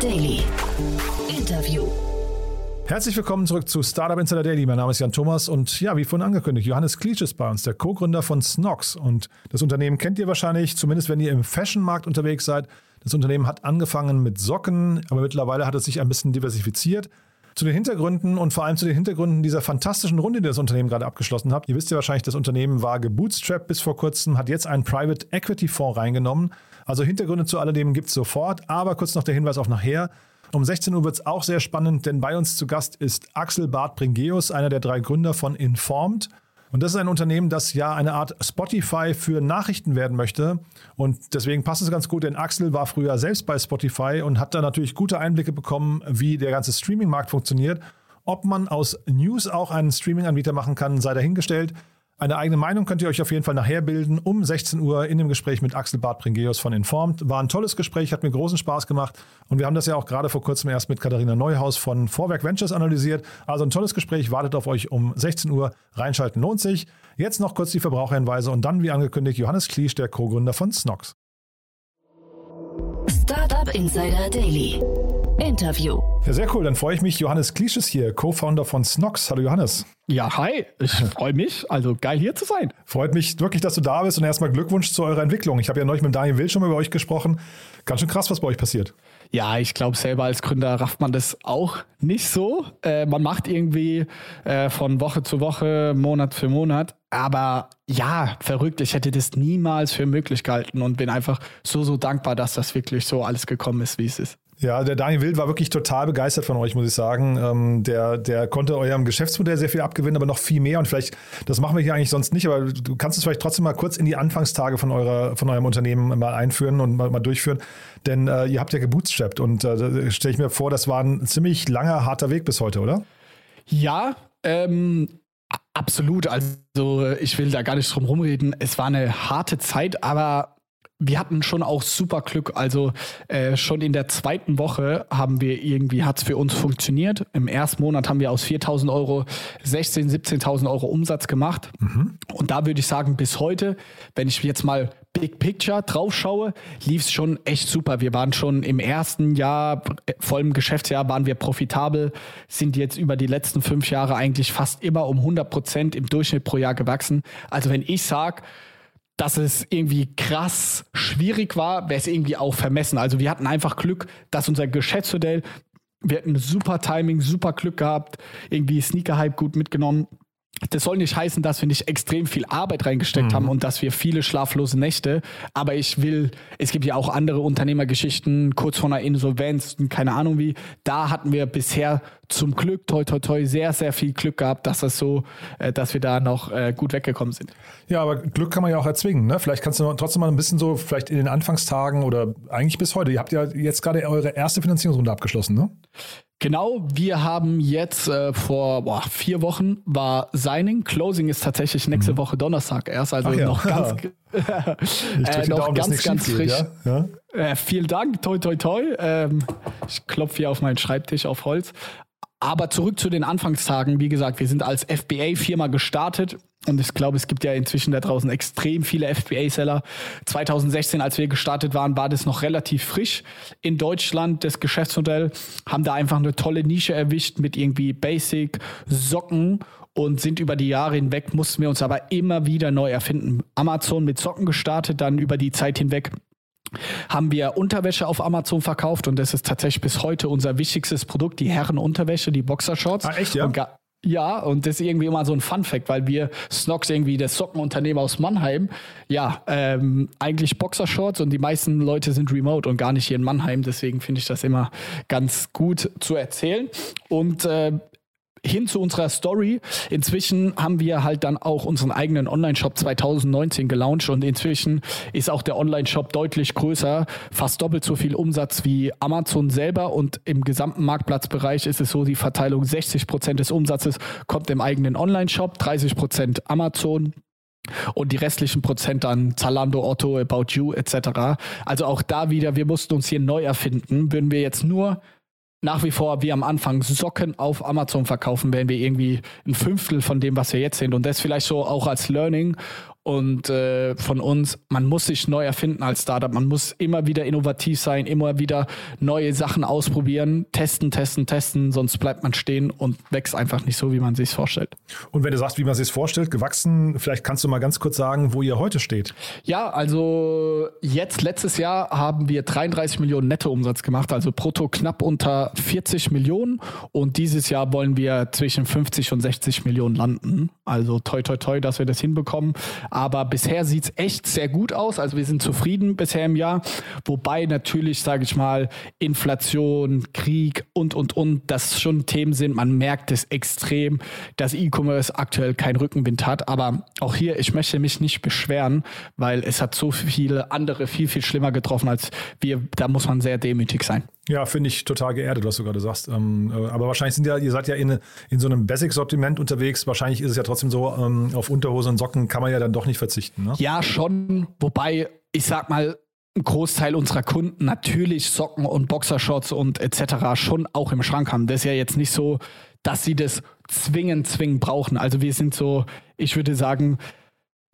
Daily. Interview. Herzlich willkommen zurück zu Startup Insider Daily. Mein Name ist Jan Thomas und ja, wie vorhin angekündigt, Johannes Klitsch ist bei uns, der Co-Gründer von Snox. Und das Unternehmen kennt ihr wahrscheinlich, zumindest wenn ihr im Fashion-Markt unterwegs seid. Das Unternehmen hat angefangen mit Socken, aber mittlerweile hat es sich ein bisschen diversifiziert. Zu den Hintergründen und vor allem zu den Hintergründen dieser fantastischen Runde, die das Unternehmen gerade abgeschlossen hat. Ihr wisst ja wahrscheinlich, das Unternehmen war gebootstrapped bis vor kurzem, hat jetzt einen Private Equity Fonds reingenommen. Also Hintergründe zu alledem gibt es sofort, aber kurz noch der Hinweis auf nachher. Um 16 Uhr wird es auch sehr spannend, denn bei uns zu Gast ist Axel Barth Bringeus, einer der drei Gründer von Informed. Und das ist ein Unternehmen, das ja eine Art Spotify für Nachrichten werden möchte. Und deswegen passt es ganz gut, denn Axel war früher selbst bei Spotify und hat da natürlich gute Einblicke bekommen, wie der ganze Streaming-Markt funktioniert. Ob man aus News auch einen Streaming-Anbieter machen kann, sei dahingestellt. Eine eigene Meinung könnt ihr euch auf jeden Fall nachher bilden. Um 16 Uhr in dem Gespräch mit Axel Barth Pringeus von Informed. War ein tolles Gespräch, hat mir großen Spaß gemacht. Und wir haben das ja auch gerade vor kurzem erst mit Katharina Neuhaus von Vorwerk Ventures analysiert. Also ein tolles Gespräch wartet auf euch um 16 Uhr. Reinschalten lohnt sich. Jetzt noch kurz die Verbraucherhinweise und dann, wie angekündigt, Johannes Kliesch, der Co-Gründer von Snox. Startup Insider Daily. Interview. Ja, sehr cool. Dann freue ich mich. Johannes Kliesch ist hier, Co-Founder von Snox. Hallo Johannes. Ja, hi. Ich freue mich. Also geil hier zu sein. Freut mich wirklich, dass du da bist und erstmal Glückwunsch zu eurer Entwicklung. Ich habe ja neulich mit Daniel Will schon mal über euch gesprochen. Ganz schön krass, was bei euch passiert. Ja, ich glaube, selber als Gründer rafft man das auch nicht so. Äh, man macht irgendwie äh, von Woche zu Woche, Monat für Monat. Aber ja, verrückt. Ich hätte das niemals für möglich gehalten und bin einfach so, so dankbar, dass das wirklich so alles gekommen ist, wie es ist. Ja, der Daniel Wild war wirklich total begeistert von euch, muss ich sagen. Ähm, der, der konnte eurem Geschäftsmodell sehr viel abgewinnen, aber noch viel mehr. Und vielleicht, das machen wir hier eigentlich sonst nicht, aber du kannst es vielleicht trotzdem mal kurz in die Anfangstage von, eurer, von eurem Unternehmen mal einführen und mal, mal durchführen. Denn äh, ihr habt ja gebootstrapped und äh, stelle ich mir vor, das war ein ziemlich langer, harter Weg bis heute, oder? Ja, ähm, absolut. Also ich will da gar nicht drum rumreden. Es war eine harte Zeit, aber wir hatten schon auch super Glück. Also äh, schon in der zweiten Woche haben wir irgendwie, hat es für uns funktioniert. Im ersten Monat haben wir aus 4.000 Euro 16.000, 17.000 Euro Umsatz gemacht. Mhm. Und da würde ich sagen, bis heute, wenn ich jetzt mal Big Picture drauf schaue, lief es schon echt super. Wir waren schon im ersten Jahr, voll im Geschäftsjahr, waren wir profitabel, sind jetzt über die letzten fünf Jahre eigentlich fast immer um 100 Prozent im Durchschnitt pro Jahr gewachsen. Also wenn ich sage, dass es irgendwie krass schwierig war, wäre es irgendwie auch vermessen. Also wir hatten einfach Glück, dass unser Geschäftsmodell, wir hatten super Timing, super Glück gehabt, irgendwie Sneaker-Hype gut mitgenommen. Das soll nicht heißen, dass wir nicht extrem viel Arbeit reingesteckt mhm. haben und dass wir viele schlaflose Nächte. Aber ich will, es gibt ja auch andere Unternehmergeschichten, kurz vor einer Insolvenz, keine Ahnung wie. Da hatten wir bisher zum Glück, toi, toi, toi, sehr, sehr viel Glück gehabt, dass das so, äh, dass wir da noch äh, gut weggekommen sind. Ja, aber Glück kann man ja auch erzwingen. Ne? Vielleicht kannst du trotzdem mal ein bisschen so, vielleicht in den Anfangstagen oder eigentlich bis heute. Ihr habt ja jetzt gerade eure erste Finanzierungsrunde abgeschlossen, ne? Genau, wir haben jetzt äh, vor boah, vier Wochen war Signing. Closing ist tatsächlich nächste mhm. Woche Donnerstag erst, also ja. noch ganz, äh, noch Daumen, ganz, ganz frisch. Geht, ja? Ja? Äh, vielen Dank, toi, toi, toi. Ähm, ich klopfe hier auf meinen Schreibtisch auf Holz. Aber zurück zu den Anfangstagen. Wie gesagt, wir sind als FBA-Firma gestartet und ich glaube, es gibt ja inzwischen da draußen extrem viele FBA-Seller. 2016, als wir gestartet waren, war das noch relativ frisch in Deutschland, das Geschäftsmodell. Haben da einfach eine tolle Nische erwischt mit irgendwie Basic, Socken und sind über die Jahre hinweg, mussten wir uns aber immer wieder neu erfinden. Amazon mit Socken gestartet, dann über die Zeit hinweg haben wir Unterwäsche auf Amazon verkauft und das ist tatsächlich bis heute unser wichtigstes Produkt, die Herrenunterwäsche, die Boxershorts. Ah, echt, ja? Und ja, und das ist irgendwie immer so ein Fun-Fact, weil wir Snox irgendwie das Sockenunternehmen aus Mannheim, ja, ähm, eigentlich Boxershorts und die meisten Leute sind remote und gar nicht hier in Mannheim. Deswegen finde ich das immer ganz gut zu erzählen. Und äh, hin zu unserer Story. Inzwischen haben wir halt dann auch unseren eigenen Online-Shop 2019 gelauncht und inzwischen ist auch der Online-Shop deutlich größer, fast doppelt so viel Umsatz wie Amazon selber und im gesamten Marktplatzbereich ist es so, die Verteilung 60 Prozent des Umsatzes kommt im eigenen Online-Shop, 30 Prozent Amazon, und die restlichen Prozent dann Zalando, Otto, About You etc. Also auch da wieder, wir mussten uns hier neu erfinden. Würden wir jetzt nur nach wie vor wie am Anfang Socken auf Amazon verkaufen, wären wir irgendwie ein Fünftel von dem, was wir jetzt sind. Und das vielleicht so auch als Learning. Und äh, von uns, man muss sich neu erfinden als Startup. Man muss immer wieder innovativ sein, immer wieder neue Sachen ausprobieren, testen, testen, testen, sonst bleibt man stehen und wächst einfach nicht so, wie man sich vorstellt. Und wenn du sagst, wie man sich vorstellt, gewachsen, vielleicht kannst du mal ganz kurz sagen, wo ihr heute steht. Ja, also jetzt letztes Jahr haben wir 33 Millionen Nettoumsatz gemacht, also brutto knapp unter 40 Millionen. Und dieses Jahr wollen wir zwischen 50 und 60 Millionen landen. Also toi, toi, toi, dass wir das hinbekommen. Aber bisher sieht es echt sehr gut aus. Also wir sind zufrieden bisher im Jahr. Wobei natürlich, sage ich mal, Inflation, Krieg und, und, und, das schon Themen sind. Man merkt es extrem, dass E-Commerce aktuell keinen Rückenwind hat. Aber auch hier, ich möchte mich nicht beschweren, weil es hat so viele andere viel, viel schlimmer getroffen als wir. Da muss man sehr demütig sein. Ja, finde ich total geerdet, was du gerade sagst. Ähm, äh, aber wahrscheinlich sind ja, ihr seid ja in, in so einem Basic-Sortiment unterwegs. Wahrscheinlich ist es ja trotzdem so, ähm, auf Unterhose und Socken kann man ja dann doch nicht verzichten. Ne? Ja, schon. Wobei, ich sag mal, ein Großteil unserer Kunden natürlich Socken und Boxershorts und etc. schon auch im Schrank haben. Das ist ja jetzt nicht so, dass sie das zwingend, zwingend brauchen. Also wir sind so, ich würde sagen,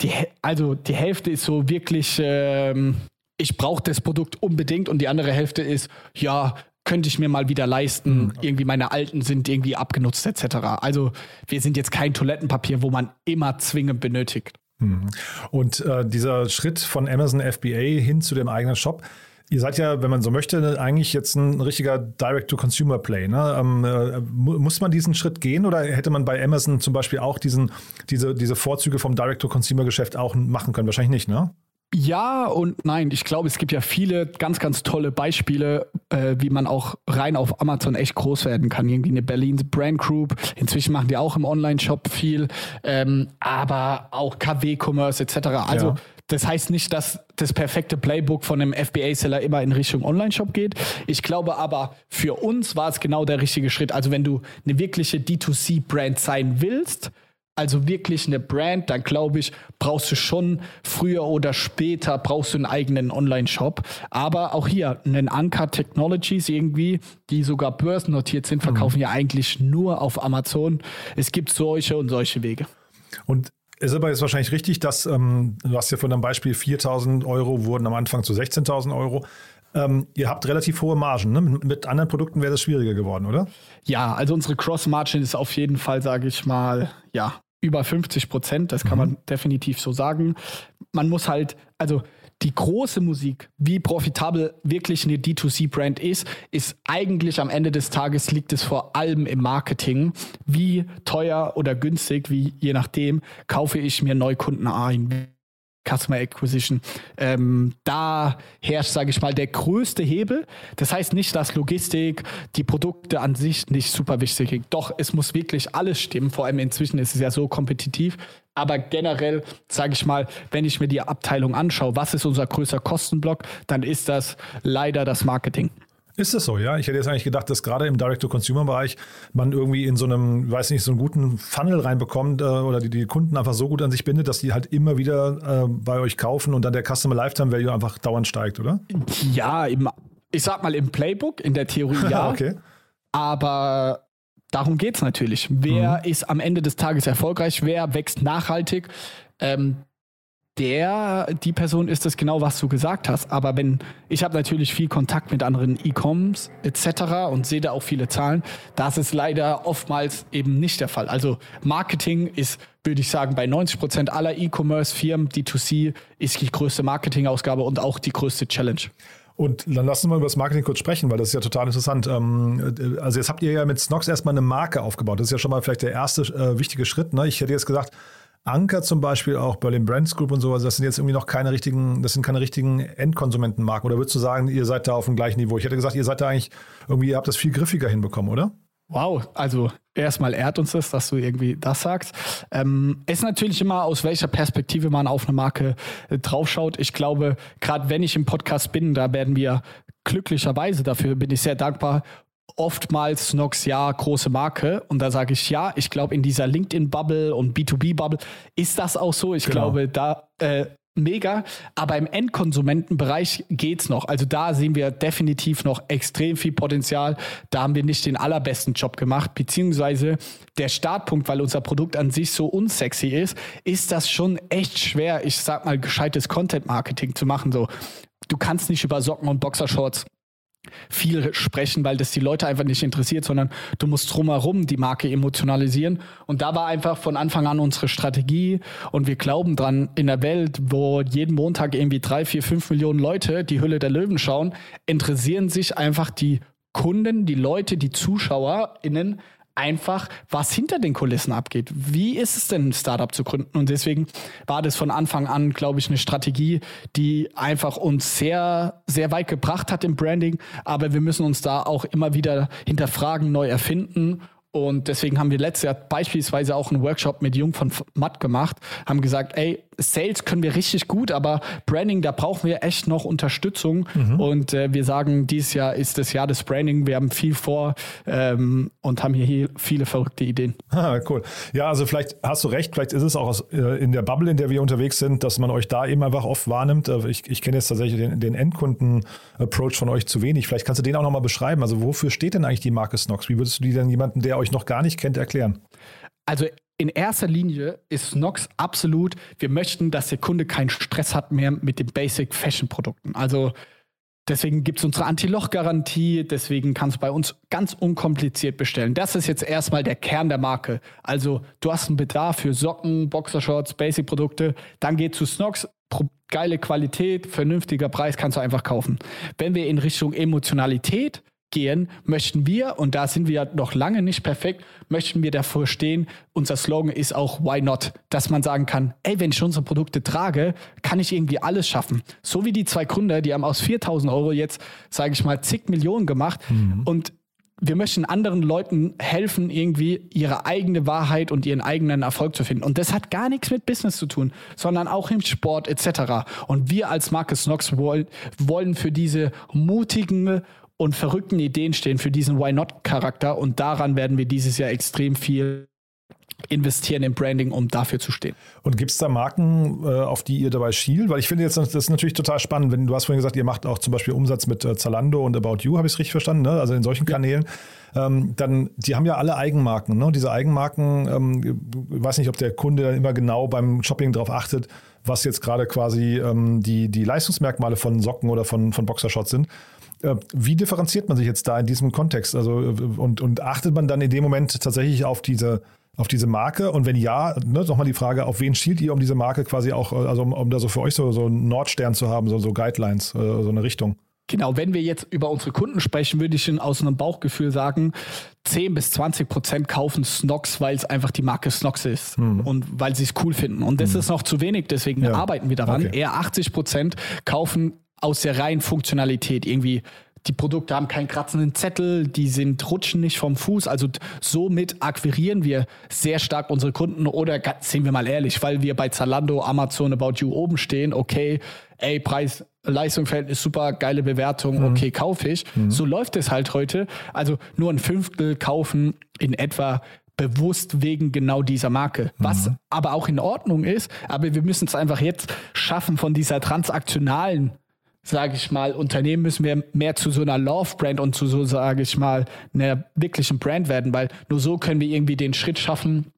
die, also die Hälfte ist so wirklich ähm, ich brauche das Produkt unbedingt und die andere Hälfte ist, ja, könnte ich mir mal wieder leisten. Mhm. Irgendwie meine alten sind irgendwie abgenutzt etc. Also wir sind jetzt kein Toilettenpapier, wo man immer zwingend benötigt. Mhm. Und äh, dieser Schritt von Amazon FBA hin zu dem eigenen Shop, Ihr seid ja, wenn man so möchte, eigentlich jetzt ein richtiger Direct-to-Consumer-Play. Ne? Ähm, äh, muss man diesen Schritt gehen oder hätte man bei Amazon zum Beispiel auch diesen, diese, diese Vorzüge vom Direct-to-Consumer-Geschäft auch machen können? Wahrscheinlich nicht, ne? Ja und nein. Ich glaube, es gibt ja viele ganz, ganz tolle Beispiele, äh, wie man auch rein auf Amazon echt groß werden kann. Irgendwie eine Berlin Brand Group. Inzwischen machen die auch im Online-Shop viel, ähm, aber auch KW-Commerce etc. Also ja. Das heißt nicht, dass das perfekte Playbook von einem FBA-Seller immer in Richtung Online-Shop geht. Ich glaube aber, für uns war es genau der richtige Schritt. Also wenn du eine wirkliche D2C-Brand sein willst, also wirklich eine Brand, dann glaube ich, brauchst du schon früher oder später brauchst du einen eigenen Online-Shop. Aber auch hier, einen Anker Technologies irgendwie, die sogar börsennotiert sind, verkaufen mhm. ja eigentlich nur auf Amazon. Es gibt solche und solche Wege. Und es ist aber jetzt wahrscheinlich richtig, dass ähm, du hast ja von einem Beispiel 4.000 Euro wurden am Anfang zu 16.000 Euro. Ähm, ihr habt relativ hohe Margen. Ne? Mit anderen Produkten wäre das schwieriger geworden, oder? Ja, also unsere Cross-Margin ist auf jeden Fall, sage ich mal, ja, über 50 Prozent. Das kann mhm. man definitiv so sagen. Man muss halt, also die große Musik, wie profitabel wirklich eine D2C-Brand ist, ist eigentlich am Ende des Tages liegt es vor allem im Marketing. Wie teuer oder günstig, wie je nachdem, kaufe ich mir Neukunden ein Customer Acquisition. Ähm, da herrscht, sage ich mal, der größte Hebel. Das heißt nicht, dass Logistik, die Produkte an sich nicht super wichtig sind. Doch, es muss wirklich alles stimmen. Vor allem inzwischen ist es ja so kompetitiv. Aber generell, sage ich mal, wenn ich mir die Abteilung anschaue, was ist unser größter Kostenblock, dann ist das leider das Marketing. Ist das so, ja? Ich hätte jetzt eigentlich gedacht, dass gerade im Direct-to-Consumer-Bereich man irgendwie in so einem, weiß nicht, so einen guten Funnel reinbekommt äh, oder die, die Kunden einfach so gut an sich bindet, dass die halt immer wieder äh, bei euch kaufen und dann der Customer Lifetime Value einfach dauernd steigt, oder? Ja, im, ich sag mal im Playbook, in der Theorie ja. okay. Aber darum geht es natürlich. Wer mhm. ist am Ende des Tages erfolgreich? Wer wächst nachhaltig? Ähm, der, die Person ist es genau, was du gesagt hast. Aber wenn, ich habe natürlich viel Kontakt mit anderen E-Coms etc. und sehe da auch viele Zahlen, das ist leider oftmals eben nicht der Fall. Also Marketing ist, würde ich sagen, bei 90 Prozent aller E-Commerce-Firmen, D2C, ist die größte Marketingausgabe und auch die größte Challenge. Und dann lassen wir mal über das Marketing kurz sprechen, weil das ist ja total interessant. Ähm, also jetzt habt ihr ja mit Snox erstmal eine Marke aufgebaut. Das ist ja schon mal vielleicht der erste äh, wichtige Schritt. Ne? Ich hätte jetzt gesagt, Anker zum Beispiel, auch Berlin Brands Group und sowas, das sind jetzt irgendwie noch keine richtigen, das sind keine richtigen Endkonsumentenmarken. Oder würdest du sagen, ihr seid da auf dem gleichen Niveau? Ich hätte gesagt, ihr seid da eigentlich irgendwie, ihr habt das viel griffiger hinbekommen, oder? Wow, also erstmal ehrt uns das, dass du irgendwie das sagst. Ähm, ist natürlich immer, aus welcher Perspektive man auf eine Marke äh, draufschaut. Ich glaube, gerade wenn ich im Podcast bin, da werden wir glücklicherweise, dafür bin ich sehr dankbar, oftmals Snox, ja, große Marke. Und da sage ich, ja, ich glaube, in dieser LinkedIn-Bubble und B2B-Bubble ist das auch so. Ich genau. glaube, da äh, mega, aber im Endkonsumentenbereich geht's noch. Also da sehen wir definitiv noch extrem viel Potenzial. Da haben wir nicht den allerbesten Job gemacht, beziehungsweise der Startpunkt, weil unser Produkt an sich so unsexy ist, ist das schon echt schwer, ich sag mal, gescheites Content-Marketing zu machen. So, du kannst nicht über Socken und Boxershorts viel sprechen, weil das die Leute einfach nicht interessiert, sondern du musst drumherum die Marke emotionalisieren. Und da war einfach von Anfang an unsere Strategie und wir glauben dran, in der Welt, wo jeden Montag irgendwie drei, vier, fünf Millionen Leute die Hülle der Löwen schauen, interessieren sich einfach die Kunden, die Leute, die ZuschauerInnen einfach, was hinter den Kulissen abgeht. Wie ist es denn, ein Startup zu gründen? Und deswegen war das von Anfang an, glaube ich, eine Strategie, die einfach uns sehr, sehr weit gebracht hat im Branding. Aber wir müssen uns da auch immer wieder hinterfragen, neu erfinden und deswegen haben wir letztes Jahr beispielsweise auch einen Workshop mit Jung von Matt gemacht, haben gesagt, ey, Sales können wir richtig gut, aber Branding, da brauchen wir echt noch Unterstützung. Mhm. Und äh, wir sagen, dieses Jahr ist das Jahr des Branding. Wir haben viel vor ähm, und haben hier viele verrückte Ideen. Ah, cool. Ja, also vielleicht hast du recht, vielleicht ist es auch aus, äh, in der Bubble, in der wir unterwegs sind, dass man euch da eben einfach oft wahrnimmt. Äh, ich, ich kenne jetzt tatsächlich den, den Endkunden-Approach von euch zu wenig. Vielleicht kannst du den auch nochmal beschreiben. Also wofür steht denn eigentlich die Marke Snox? Wie würdest du die denn jemanden, der euch euch noch gar nicht kennt, erklären? Also in erster Linie ist Snox absolut, wir möchten, dass der Kunde keinen Stress hat mehr mit den Basic Fashion Produkten. Also deswegen gibt es unsere Anti-Loch-Garantie, deswegen kannst du bei uns ganz unkompliziert bestellen. Das ist jetzt erstmal der Kern der Marke. Also du hast einen Bedarf für Socken, Boxershorts, Basic-Produkte, dann geht zu Snox, geile Qualität, vernünftiger Preis kannst du einfach kaufen. Wenn wir in Richtung Emotionalität gehen, möchten wir, und da sind wir noch lange nicht perfekt, möchten wir davor stehen, unser Slogan ist auch Why Not, dass man sagen kann, ey, wenn ich unsere Produkte trage, kann ich irgendwie alles schaffen. So wie die zwei Gründer, die haben aus 4000 Euro jetzt, sage ich mal, zig Millionen gemacht mhm. und wir möchten anderen Leuten helfen, irgendwie ihre eigene Wahrheit und ihren eigenen Erfolg zu finden. Und das hat gar nichts mit Business zu tun, sondern auch im Sport etc. Und wir als Marcus wollen, wollen für diese mutigen und verrückten Ideen stehen für diesen Why Not-Charakter. Und daran werden wir dieses Jahr extrem viel investieren im Branding, um dafür zu stehen. Und gibt es da Marken, äh, auf die ihr dabei schielt? Weil ich finde jetzt, das ist natürlich total spannend, wenn du hast vorhin gesagt, ihr macht auch zum Beispiel Umsatz mit äh, Zalando und About You, habe ich es richtig verstanden, ne? also in solchen ja. Kanälen. Ähm, dann, die haben ja alle Eigenmarken. Ne? Diese Eigenmarken, ähm, ich weiß nicht, ob der Kunde dann immer genau beim Shopping darauf achtet, was jetzt gerade quasi ähm, die, die Leistungsmerkmale von Socken oder von, von Boxershorts sind. Äh, wie differenziert man sich jetzt da in diesem Kontext? Also, äh, und, und achtet man dann in dem Moment tatsächlich auf diese, auf diese Marke? Und wenn ja, ne, nochmal die Frage, auf wen schielt ihr, um diese Marke quasi auch, äh, also um, um da so für euch so, so einen Nordstern zu haben, so, so Guidelines, so eine Richtung? Genau, wenn wir jetzt über unsere Kunden sprechen, würde ich aus einem Bauchgefühl sagen, 10 bis 20 Prozent kaufen Snox, weil es einfach die Marke Snox ist mhm. und weil sie es cool finden. Und das mhm. ist noch zu wenig, deswegen ja. arbeiten wir daran. Okay. Eher 80 Prozent kaufen aus der reinen Funktionalität irgendwie die Produkte haben keinen kratzenden Zettel, die sind rutschen nicht vom Fuß. Also somit akquirieren wir sehr stark unsere Kunden oder sehen wir mal ehrlich, weil wir bei Zalando, Amazon, About You oben stehen, okay, ey, Preis, Leistungsverhältnis super, geile Bewertung, mhm. okay, kaufe ich. Mhm. So läuft es halt heute. Also nur ein Fünftel kaufen in etwa bewusst wegen genau dieser Marke. Was mhm. aber auch in Ordnung ist, aber wir müssen es einfach jetzt schaffen, von dieser transaktionalen sage ich mal, Unternehmen müssen wir mehr zu so einer Love-Brand und zu so, sage ich mal, einer wirklichen Brand werden, weil nur so können wir irgendwie den Schritt schaffen,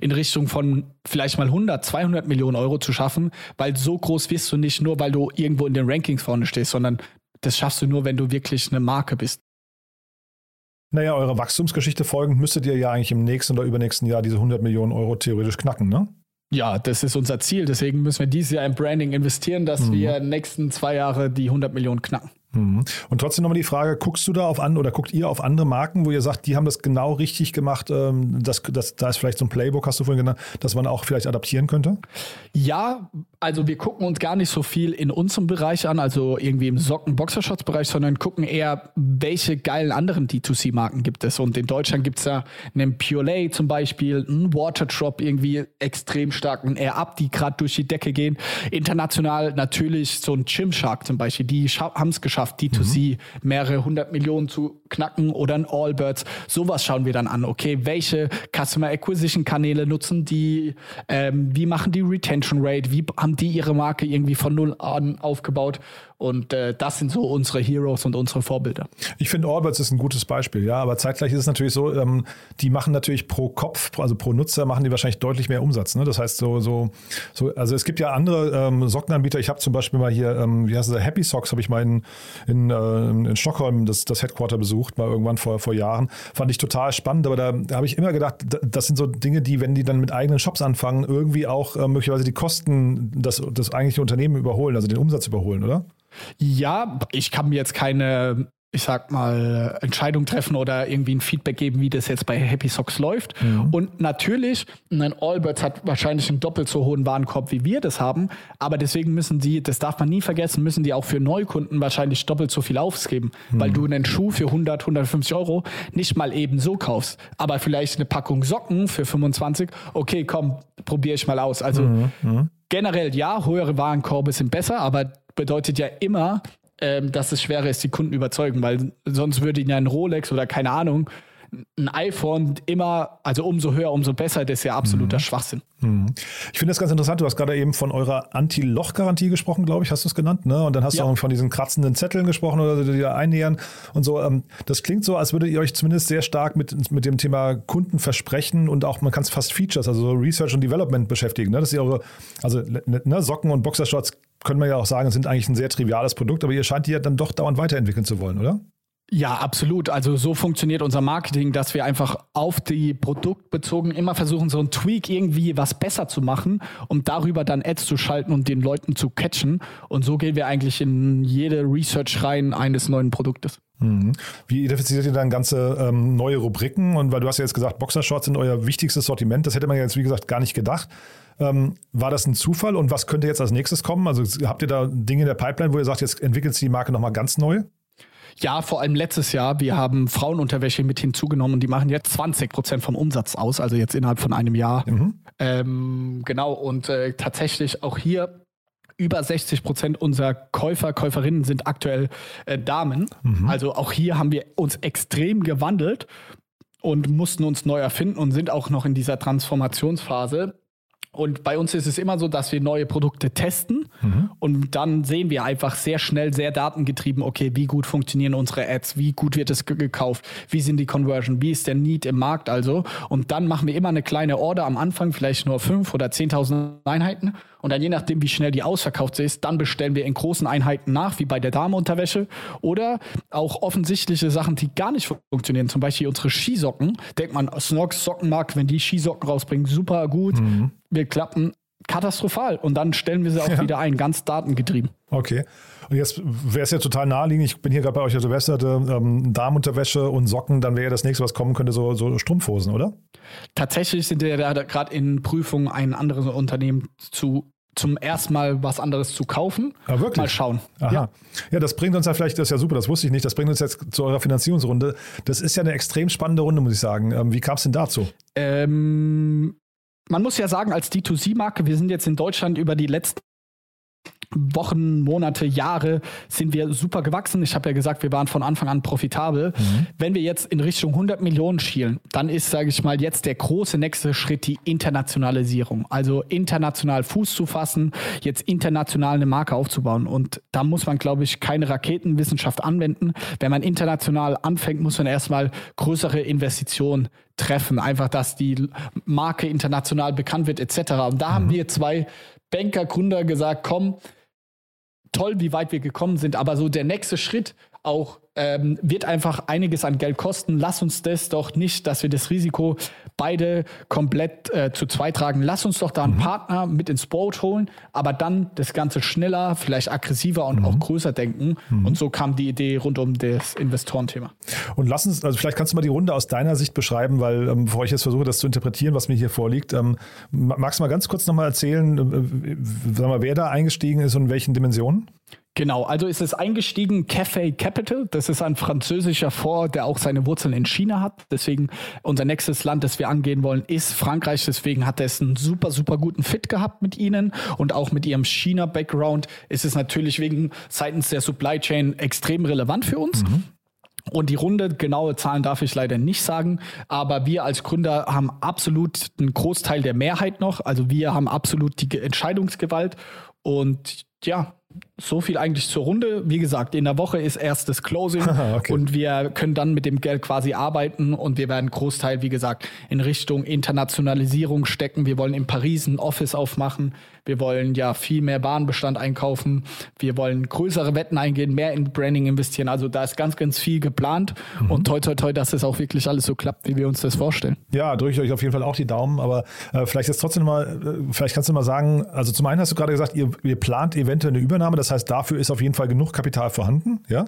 in Richtung von vielleicht mal 100, 200 Millionen Euro zu schaffen, weil so groß wirst du nicht nur, weil du irgendwo in den Rankings vorne stehst, sondern das schaffst du nur, wenn du wirklich eine Marke bist. Naja, eurer Wachstumsgeschichte folgend müsstet ihr ja eigentlich im nächsten oder übernächsten Jahr diese 100 Millionen Euro theoretisch knacken, ne? Ja, das ist unser Ziel. Deswegen müssen wir dieses Jahr in Branding investieren, dass mhm. wir in den nächsten zwei Jahre die 100 Millionen knacken. Mhm. Und trotzdem nochmal die Frage, guckst du da auf an oder guckt ihr auf andere Marken, wo ihr sagt, die haben das genau richtig gemacht, ähm, das, das, da ist vielleicht so ein Playbook, hast du vorhin genannt, dass man auch vielleicht adaptieren könnte? Ja, also wir gucken uns gar nicht so viel in unserem Bereich an, also irgendwie im Socken-Boxershorts-Bereich, sondern gucken eher, welche geilen anderen D2C-Marken gibt es. Und in Deutschland gibt es ja einen Purelay zum Beispiel, einen Waterdrop irgendwie extrem stark, einen Air Up, die gerade durch die Decke gehen. International natürlich so ein Gymshark zum Beispiel, die haben es geschafft, geschafft, D2C mhm. mehrere hundert Millionen zu knacken oder ein Allbirds. Sowas schauen wir dann an. Okay, welche Customer Acquisition Kanäle nutzen die? Ähm, wie machen die Retention Rate? Wie haben die ihre Marke irgendwie von null an aufgebaut? Und äh, das sind so unsere Heroes und unsere Vorbilder. Ich finde, Allbirds ist ein gutes Beispiel, ja, aber zeitgleich ist es natürlich so, ähm, die machen natürlich pro Kopf, also pro Nutzer machen die wahrscheinlich deutlich mehr Umsatz. Ne? Das heißt, so, so, so, also es gibt ja andere ähm, Sockenanbieter. Ich habe zum Beispiel mal hier, ähm, wie heißt es, Happy Socks, habe ich mal in, in, äh, in Stockholm das, das Headquarter besucht, mal irgendwann vor, vor Jahren. Fand ich total spannend, aber da, da habe ich immer gedacht, das sind so Dinge, die, wenn die dann mit eigenen Shops anfangen, irgendwie auch äh, möglicherweise die Kosten das, das eigentliche Unternehmen überholen, also den Umsatz überholen, oder? Ja, ich kann mir jetzt keine, ich sag mal, Entscheidung treffen oder irgendwie ein Feedback geben, wie das jetzt bei Happy Socks läuft. Mhm. Und natürlich, ein Allbirds hat wahrscheinlich einen doppelt so hohen Warenkorb, wie wir das haben. Aber deswegen müssen die, das darf man nie vergessen, müssen die auch für Neukunden wahrscheinlich doppelt so viel aufgeben. Mhm. Weil du einen Schuh für 100, 150 Euro nicht mal eben so kaufst. Aber vielleicht eine Packung Socken für 25. Okay, komm, probiere ich mal aus. Also mhm. mhm. generell ja, höhere Warenkorbe sind besser, aber bedeutet ja immer, ähm, dass es schwerer ist, die Kunden überzeugen, weil sonst würde ihnen ja ein Rolex oder keine Ahnung ein iPhone immer, also umso höher, umso besser, das ist ja absoluter mhm. Schwachsinn. Mhm. Ich finde das ganz interessant. Du hast gerade eben von eurer Anti-Loch-Garantie gesprochen, glaube ich, hast du es genannt, ne? Und dann hast ja. du auch von diesen kratzenden Zetteln gesprochen oder die da einnähern und so. Ähm, das klingt so, als würdet ihr euch zumindest sehr stark mit, mit dem Thema Kundenversprechen und auch, man kann es fast Features, also Research und Development beschäftigen. Ne? Dass ihr eure, also ne, ne, Socken und Boxershorts können wir ja auch sagen, sind eigentlich ein sehr triviales Produkt, aber ihr scheint die ja dann doch dauernd weiterentwickeln zu wollen, oder? Ja, absolut. Also so funktioniert unser Marketing, dass wir einfach auf die produktbezogen immer versuchen, so ein Tweak irgendwie was besser zu machen, um darüber dann Ads zu schalten und den Leuten zu catchen. Und so gehen wir eigentlich in jede Research rein eines neuen Produktes. Mhm. Wie identifiziert ihr dann ganze ähm, neue Rubriken? Und weil du hast ja jetzt gesagt, Boxershorts sind euer wichtigstes Sortiment. Das hätte man jetzt, wie gesagt, gar nicht gedacht. Ähm, war das ein Zufall und was könnte jetzt als nächstes kommen? Also habt ihr da Dinge in der Pipeline, wo ihr sagt, jetzt entwickelt sich die Marke nochmal ganz neu? Ja, vor allem letztes Jahr. Wir haben Frauenunterwäsche mit hinzugenommen und die machen jetzt 20 Prozent vom Umsatz aus, also jetzt innerhalb von einem Jahr. Mhm. Ähm, genau, und äh, tatsächlich auch hier über 60 Prozent unserer Käufer, Käuferinnen sind aktuell äh, Damen. Mhm. Also auch hier haben wir uns extrem gewandelt und mussten uns neu erfinden und sind auch noch in dieser Transformationsphase. Und bei uns ist es immer so, dass wir neue Produkte testen mhm. und dann sehen wir einfach sehr schnell, sehr datengetrieben, okay, wie gut funktionieren unsere Ads, wie gut wird es gekauft, wie sind die Conversion, wie ist der Need im Markt also. Und dann machen wir immer eine kleine Order am Anfang, vielleicht nur fünf oder 10.000 Einheiten und dann je nachdem, wie schnell die ausverkauft ist, dann bestellen wir in großen Einheiten nach, wie bei der Damenunterwäsche. Oder auch offensichtliche Sachen, die gar nicht funktionieren. Zum Beispiel unsere Skisocken. Denkt man, Snox Sockenmarkt, wenn die Skisocken rausbringen, super gut. Mhm. Wir klappen katastrophal. Und dann stellen wir sie auch ja. wieder ein, ganz datengetrieben. Okay. Und jetzt wäre es ja total naheliegend, ich bin hier gerade bei euch auf der Webseite, ähm, Damenunterwäsche und Socken, dann wäre ja das nächste, was kommen könnte, so, so Strumpfhosen, oder? Tatsächlich sind wir da gerade in Prüfung, ein anderes Unternehmen zu zum ersten Mal was anderes zu kaufen. Ja, ah, wirklich? Mal schauen. Aha. Ja. ja, das bringt uns ja vielleicht, das ist ja super, das wusste ich nicht, das bringt uns jetzt zu eurer Finanzierungsrunde. Das ist ja eine extrem spannende Runde, muss ich sagen. Ähm, wie kam es denn dazu? Ähm, man muss ja sagen, als D2C-Marke, wir sind jetzt in Deutschland über die letzten Wochen, Monate, Jahre sind wir super gewachsen. Ich habe ja gesagt, wir waren von Anfang an profitabel. Mhm. Wenn wir jetzt in Richtung 100 Millionen schielen, dann ist, sage ich mal, jetzt der große nächste Schritt die Internationalisierung. Also international Fuß zu fassen, jetzt international eine Marke aufzubauen. Und da muss man, glaube ich, keine Raketenwissenschaft anwenden. Wenn man international anfängt, muss man erstmal größere Investitionen treffen. Einfach, dass die Marke international bekannt wird, etc. Und da mhm. haben wir zwei Banker, Gründer gesagt, komm, toll, wie weit wir gekommen sind, aber so der nächste Schritt auch ähm, wird einfach einiges an Geld kosten. Lass uns das doch nicht, dass wir das Risiko beide komplett äh, zu zweit tragen. Lass uns doch da einen mhm. Partner mit ins Boot holen, aber dann das Ganze schneller, vielleicht aggressiver und mhm. auch größer denken. Mhm. Und so kam die Idee rund um das Investorenthema. Und lass uns, also vielleicht kannst du mal die Runde aus deiner Sicht beschreiben, weil ähm, bevor ich jetzt versuche, das zu interpretieren, was mir hier vorliegt, ähm, magst du mal ganz kurz nochmal erzählen, äh, sag mal, wer da eingestiegen ist und in welchen Dimensionen? Genau, also ist es eingestiegen Cafe Capital. Das ist ein französischer Fonds, der auch seine Wurzeln in China hat. Deswegen unser nächstes Land, das wir angehen wollen, ist Frankreich. Deswegen hat es einen super, super guten Fit gehabt mit ihnen und auch mit ihrem China-Background ist es natürlich wegen seitens der Supply Chain extrem relevant für uns. Mhm. Und die Runde, genaue Zahlen darf ich leider nicht sagen, aber wir als Gründer haben absolut einen Großteil der Mehrheit noch. Also wir haben absolut die Entscheidungsgewalt. Und ja, so viel eigentlich zur Runde. Wie gesagt, in der Woche ist erstes Closing okay. und wir können dann mit dem Geld quasi arbeiten und wir werden Großteil, wie gesagt, in Richtung Internationalisierung stecken. Wir wollen in Paris ein Office aufmachen. Wir wollen ja viel mehr Warenbestand einkaufen. Wir wollen größere Wetten eingehen, mehr in Branding investieren. Also da ist ganz, ganz viel geplant mhm. und toi, toi, toi, dass es auch wirklich alles so klappt, wie wir uns das vorstellen. Ja, drücke ich euch auf jeden Fall auch die Daumen, aber äh, vielleicht jetzt trotzdem mal, äh, vielleicht kannst du mal sagen, also zum einen hast du gerade gesagt, ihr, ihr plant eventuell eine Übernahme, das heißt, dafür ist auf jeden Fall genug Kapital vorhanden, ja?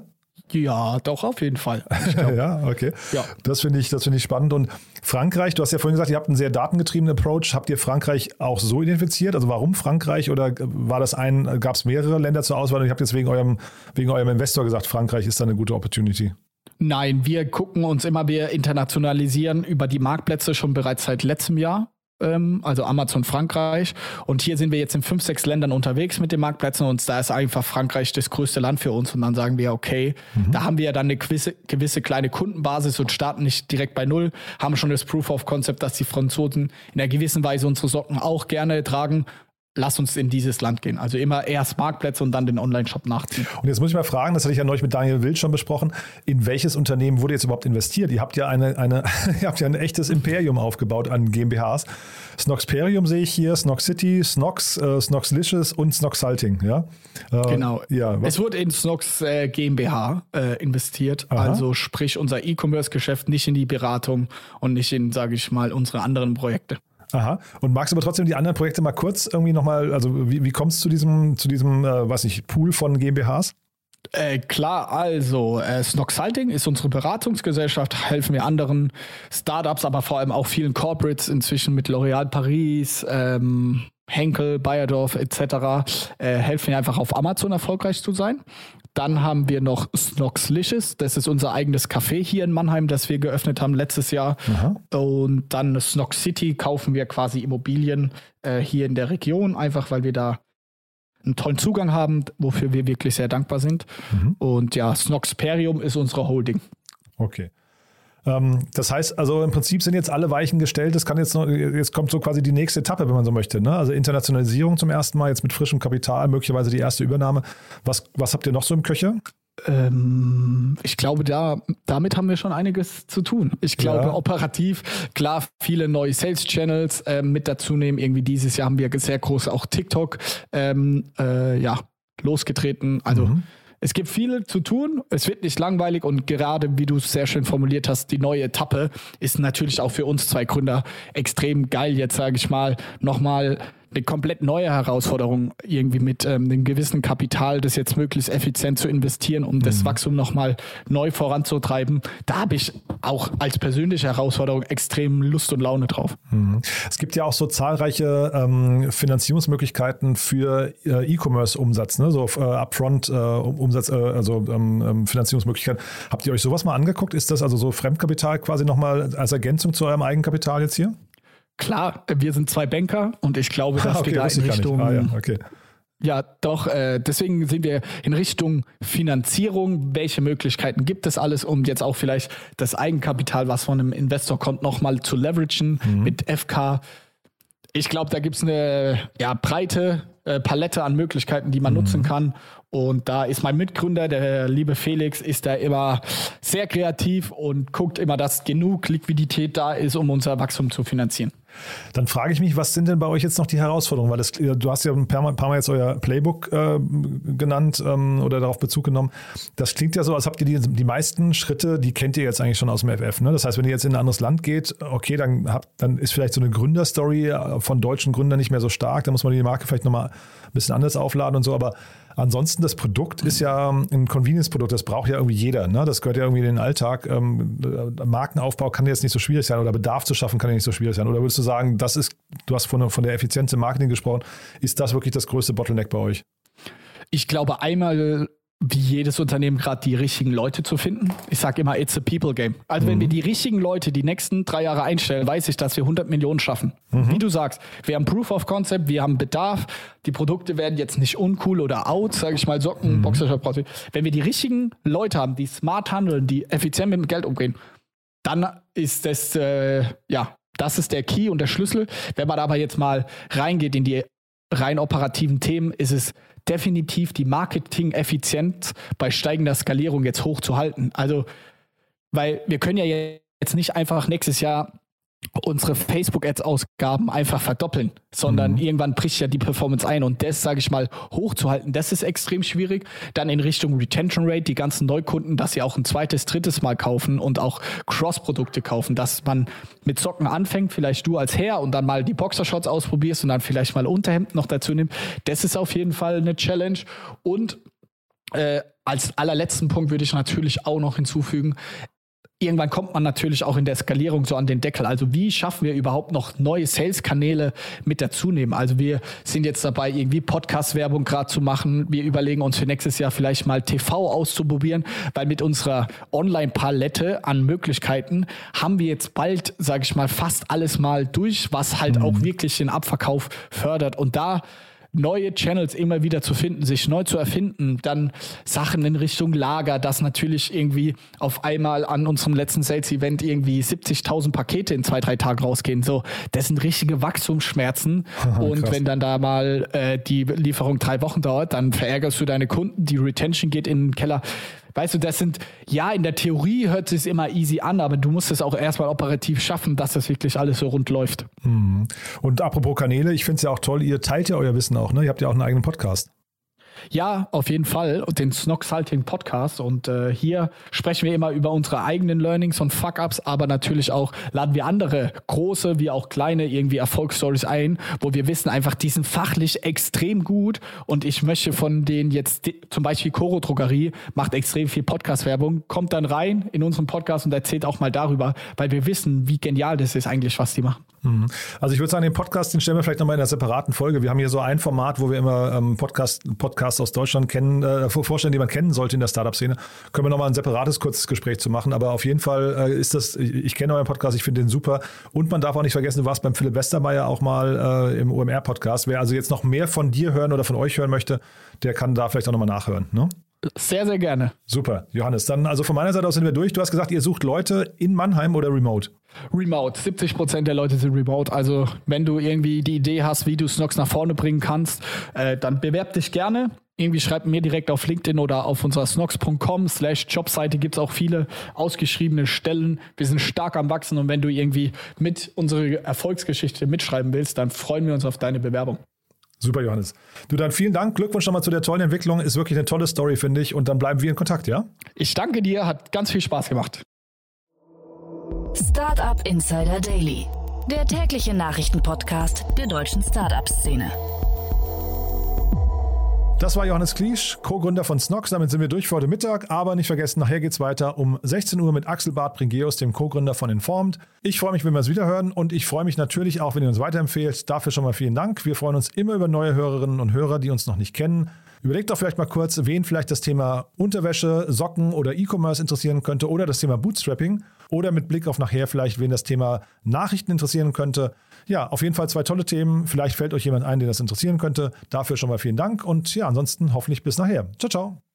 Ja, doch, auf jeden Fall. ja, okay. Ja. Das finde ich, das ich spannend. Und Frankreich, du hast ja vorhin gesagt, ihr habt einen sehr datengetriebenen Approach. Habt ihr Frankreich auch so identifiziert? Also warum Frankreich oder war das ein, gab es mehrere Länder zur Auswahl und ihr habt jetzt wegen eurem, wegen eurem Investor gesagt, Frankreich ist da eine gute Opportunity? Nein, wir gucken uns immer, wir internationalisieren über die Marktplätze schon bereits seit letztem Jahr also Amazon Frankreich. Und hier sind wir jetzt in fünf, sechs Ländern unterwegs mit den Marktplätzen und da ist einfach Frankreich das größte Land für uns. Und dann sagen wir, okay, mhm. da haben wir ja dann eine gewisse, gewisse kleine Kundenbasis und starten nicht direkt bei Null, haben schon das Proof of Concept, dass die Franzosen in einer gewissen Weise unsere Socken auch gerne tragen lass uns in dieses Land gehen. Also immer erst Marktplätze und dann den Online-Shop nachziehen. Und jetzt muss ich mal fragen, das hatte ich ja neulich mit Daniel Wild schon besprochen, in welches Unternehmen wurde jetzt überhaupt investiert? Ihr habt ja eine, eine ihr habt ja ein echtes Imperium aufgebaut an GmbHs. Snoxperium sehe ich hier, Snox City, Snox, äh, Snoxlicious und Snoxalting, ja? Äh, genau. Ja, es wurde in Snox äh, GmbH äh, investiert, Aha. also sprich unser E-Commerce-Geschäft, nicht in die Beratung und nicht in, sage ich mal, unsere anderen Projekte. Aha. Und magst du aber trotzdem die anderen Projekte mal kurz irgendwie nochmal, also wie, wie kommst du zu diesem, zu diesem, äh, weiß nicht, Pool von GmbHs? Äh, klar, also äh, Snoxalting ist unsere Beratungsgesellschaft, helfen wir anderen Startups, aber vor allem auch vielen Corporates inzwischen mit L'Oréal Paris, ähm, Henkel, Bayerdorf etc. Äh, helfen wir einfach auf Amazon erfolgreich zu sein. Dann haben wir noch Snoxlicious. Das ist unser eigenes Café hier in Mannheim, das wir geöffnet haben letztes Jahr. Aha. Und dann Snox City kaufen wir quasi Immobilien äh, hier in der Region, einfach weil wir da einen tollen Zugang haben, wofür wir wirklich sehr dankbar sind. Mhm. Und ja, Snoxperium ist unsere Holding. Okay. Ähm, das heißt, also im Prinzip sind jetzt alle Weichen gestellt. Das kann jetzt noch, jetzt kommt so quasi die nächste Etappe, wenn man so möchte. Ne? Also Internationalisierung zum ersten Mal, jetzt mit frischem Kapital, möglicherweise die erste Übernahme. Was, was habt ihr noch so im Köcher? Ähm, ich glaube, da, damit haben wir schon einiges zu tun. Ich glaube, ja. operativ, klar, viele neue Sales-Channels äh, mit dazu nehmen. Irgendwie dieses Jahr haben wir sehr groß auch TikTok ähm, äh, ja, losgetreten. Also mhm. Es gibt viel zu tun, es wird nicht langweilig und gerade, wie du es sehr schön formuliert hast, die neue Etappe ist natürlich auch für uns zwei Gründer extrem geil, jetzt sage ich mal, nochmal eine komplett neue Herausforderung, irgendwie mit ähm, einem gewissen Kapital, das jetzt möglichst effizient zu investieren, um mhm. das Wachstum nochmal neu voranzutreiben. Da habe ich auch als persönliche Herausforderung extrem Lust und Laune drauf. Mhm. Es gibt ja auch so zahlreiche ähm, Finanzierungsmöglichkeiten für äh, E-Commerce-Umsatz, ne? so äh, Upfront-Umsatz, äh, äh, also ähm, ähm, Finanzierungsmöglichkeiten. Habt ihr euch sowas mal angeguckt? Ist das also so Fremdkapital quasi nochmal als Ergänzung zu eurem Eigenkapital jetzt hier? Klar, wir sind zwei Banker und ich glaube, dass okay, wir da in Richtung. Ah, ja, okay. Ja, doch, äh, deswegen sind wir in Richtung Finanzierung. Welche Möglichkeiten gibt es alles, um jetzt auch vielleicht das Eigenkapital, was von einem Investor kommt, nochmal zu leveragen mhm. mit FK? Ich glaube, da gibt es eine ja, breite äh, Palette an Möglichkeiten, die man mhm. nutzen kann. Und da ist mein Mitgründer, der liebe Felix, ist da immer sehr kreativ und guckt immer, dass genug Liquidität da ist, um unser Wachstum zu finanzieren. Dann frage ich mich, was sind denn bei euch jetzt noch die Herausforderungen? Weil das, du hast ja ein paar Mal, jetzt euer Playbook äh, genannt ähm, oder darauf Bezug genommen. Das klingt ja so, als habt ihr die, die meisten Schritte, die kennt ihr jetzt eigentlich schon aus dem FF. Ne? Das heißt, wenn ihr jetzt in ein anderes Land geht, okay, dann, habt, dann ist vielleicht so eine Gründerstory äh, von deutschen Gründern nicht mehr so stark. Da muss man die Marke vielleicht nochmal ein bisschen anders aufladen und so. Aber Ansonsten, das Produkt ist ja ein Convenience-Produkt, das braucht ja irgendwie jeder. Ne? Das gehört ja irgendwie in den Alltag. Ähm, Markenaufbau kann jetzt nicht so schwierig sein oder Bedarf zu schaffen kann ja nicht so schwierig sein. Oder würdest du sagen, das ist, du hast von, von der Effizienz im Marketing gesprochen, ist das wirklich das größte Bottleneck bei euch? Ich glaube einmal wie jedes Unternehmen gerade die richtigen Leute zu finden. Ich sage immer, it's a people game. Also mhm. wenn wir die richtigen Leute die nächsten drei Jahre einstellen, weiß ich, dass wir 100 Millionen schaffen. Mhm. Wie du sagst, wir haben Proof of Concept, wir haben Bedarf, die Produkte werden jetzt nicht uncool oder out, sage ich mal, Socken, mhm. Boxershop. Wenn wir die richtigen Leute haben, die smart handeln, die effizient mit dem Geld umgehen, dann ist das, äh, ja, das ist der Key und der Schlüssel. Wenn man aber jetzt mal reingeht in die rein operativen Themen, ist es definitiv die Marketing-Effizienz bei steigender Skalierung jetzt hochzuhalten. Also, weil wir können ja jetzt nicht einfach nächstes Jahr unsere Facebook-Ads-Ausgaben einfach verdoppeln, sondern mhm. irgendwann bricht ja die Performance ein und das, sage ich mal, hochzuhalten, das ist extrem schwierig. Dann in Richtung Retention Rate, die ganzen Neukunden, dass sie auch ein zweites, drittes Mal kaufen und auch Cross-Produkte kaufen, dass man mit Socken anfängt, vielleicht du als Herr und dann mal die Boxershorts ausprobierst und dann vielleicht mal Unterhemd noch dazu nimmst. Das ist auf jeden Fall eine Challenge und äh, als allerletzten Punkt würde ich natürlich auch noch hinzufügen, irgendwann kommt man natürlich auch in der Skalierung so an den Deckel. Also wie schaffen wir überhaupt noch neue Sales-Kanäle mit dazu nehmen? Also wir sind jetzt dabei, irgendwie Podcast-Werbung gerade zu machen. Wir überlegen uns für nächstes Jahr vielleicht mal TV auszuprobieren, weil mit unserer Online-Palette an Möglichkeiten haben wir jetzt bald, sage ich mal, fast alles mal durch, was halt mhm. auch wirklich den Abverkauf fördert. Und da neue Channels immer wieder zu finden, sich neu zu erfinden, dann Sachen in Richtung Lager, dass natürlich irgendwie auf einmal an unserem letzten Sales-Event irgendwie 70.000 Pakete in zwei, drei Tagen rausgehen. So, das sind richtige Wachstumsschmerzen. und krass. wenn dann da mal äh, die Lieferung drei Wochen dauert, dann verärgerst du deine Kunden, die Retention geht in den Keller. Weißt du, das sind, ja, in der Theorie hört es sich immer easy an, aber du musst es auch erstmal operativ schaffen, dass das wirklich alles so rund läuft. Mhm. Und apropos Kanäle, ich finde es ja auch toll, ihr teilt ja euer Wissen auch, ne? Ihr habt ja auch einen eigenen Podcast. Ja, auf jeden Fall. Den Snox-Halting Podcast. Und äh, hier sprechen wir immer über unsere eigenen Learnings und Fuck-Ups, aber natürlich auch laden wir andere große wie auch kleine irgendwie Erfolgsstories ein, wo wir wissen einfach, die sind fachlich extrem gut. Und ich möchte von denen jetzt, zum Beispiel Coro Drogerie macht extrem viel Podcast-Werbung, kommt dann rein in unseren Podcast und erzählt auch mal darüber, weil wir wissen, wie genial das ist eigentlich, was die machen. Mhm. Also ich würde sagen, den Podcast, den stellen wir vielleicht nochmal in einer separaten Folge. Wir haben hier so ein Format, wo wir immer ähm, Podcast, Podcasts aus Deutschland kennen, äh, vorstellen, die man kennen sollte in der Startup-Szene. Können wir nochmal ein separates kurzes Gespräch zu machen. Aber auf jeden Fall äh, ist das, ich, ich kenne euren Podcast, ich finde den super. Und man darf auch nicht vergessen, du warst beim Philipp Westermeier auch mal äh, im OMR-Podcast. Wer also jetzt noch mehr von dir hören oder von euch hören möchte, der kann da vielleicht auch nochmal nachhören. Ne? Sehr, sehr gerne. Super, Johannes. Dann also von meiner Seite aus sind wir durch. Du hast gesagt, ihr sucht Leute in Mannheim oder remote? Remote. 70 Prozent der Leute sind remote. Also wenn du irgendwie die Idee hast, wie du Snox nach vorne bringen kannst, äh, dann bewerb dich gerne. Irgendwie schreib mir direkt auf LinkedIn oder auf unserer snox.com slash Jobseite gibt es auch viele ausgeschriebene Stellen. Wir sind stark am Wachsen und wenn du irgendwie mit unserer Erfolgsgeschichte mitschreiben willst, dann freuen wir uns auf deine Bewerbung. Super, Johannes. Du dann vielen Dank. Glückwunsch nochmal zu der tollen Entwicklung. Ist wirklich eine tolle Story, finde ich. Und dann bleiben wir in Kontakt, ja? Ich danke dir. Hat ganz viel Spaß gemacht. Startup Insider Daily. Der tägliche Nachrichtenpodcast der deutschen Startup-Szene. Das war Johannes Kliesch, Co-Gründer von Snox. Damit sind wir durch für heute Mittag. Aber nicht vergessen, nachher geht es weiter um 16 Uhr mit Axel Bart Bringeus, dem Co-Gründer von Informed. Ich freue mich, wenn wir es wiederhören und ich freue mich natürlich auch, wenn ihr uns weiterempfehlt. Dafür schon mal vielen Dank. Wir freuen uns immer über neue Hörerinnen und Hörer, die uns noch nicht kennen. Überlegt doch vielleicht mal kurz, wen vielleicht das Thema Unterwäsche, Socken oder E-Commerce interessieren könnte oder das Thema Bootstrapping oder mit Blick auf nachher vielleicht, wen das Thema Nachrichten interessieren könnte. Ja, auf jeden Fall zwei tolle Themen. Vielleicht fällt euch jemand ein, den das interessieren könnte. Dafür schon mal vielen Dank und ja, ansonsten hoffentlich bis nachher. Ciao, ciao.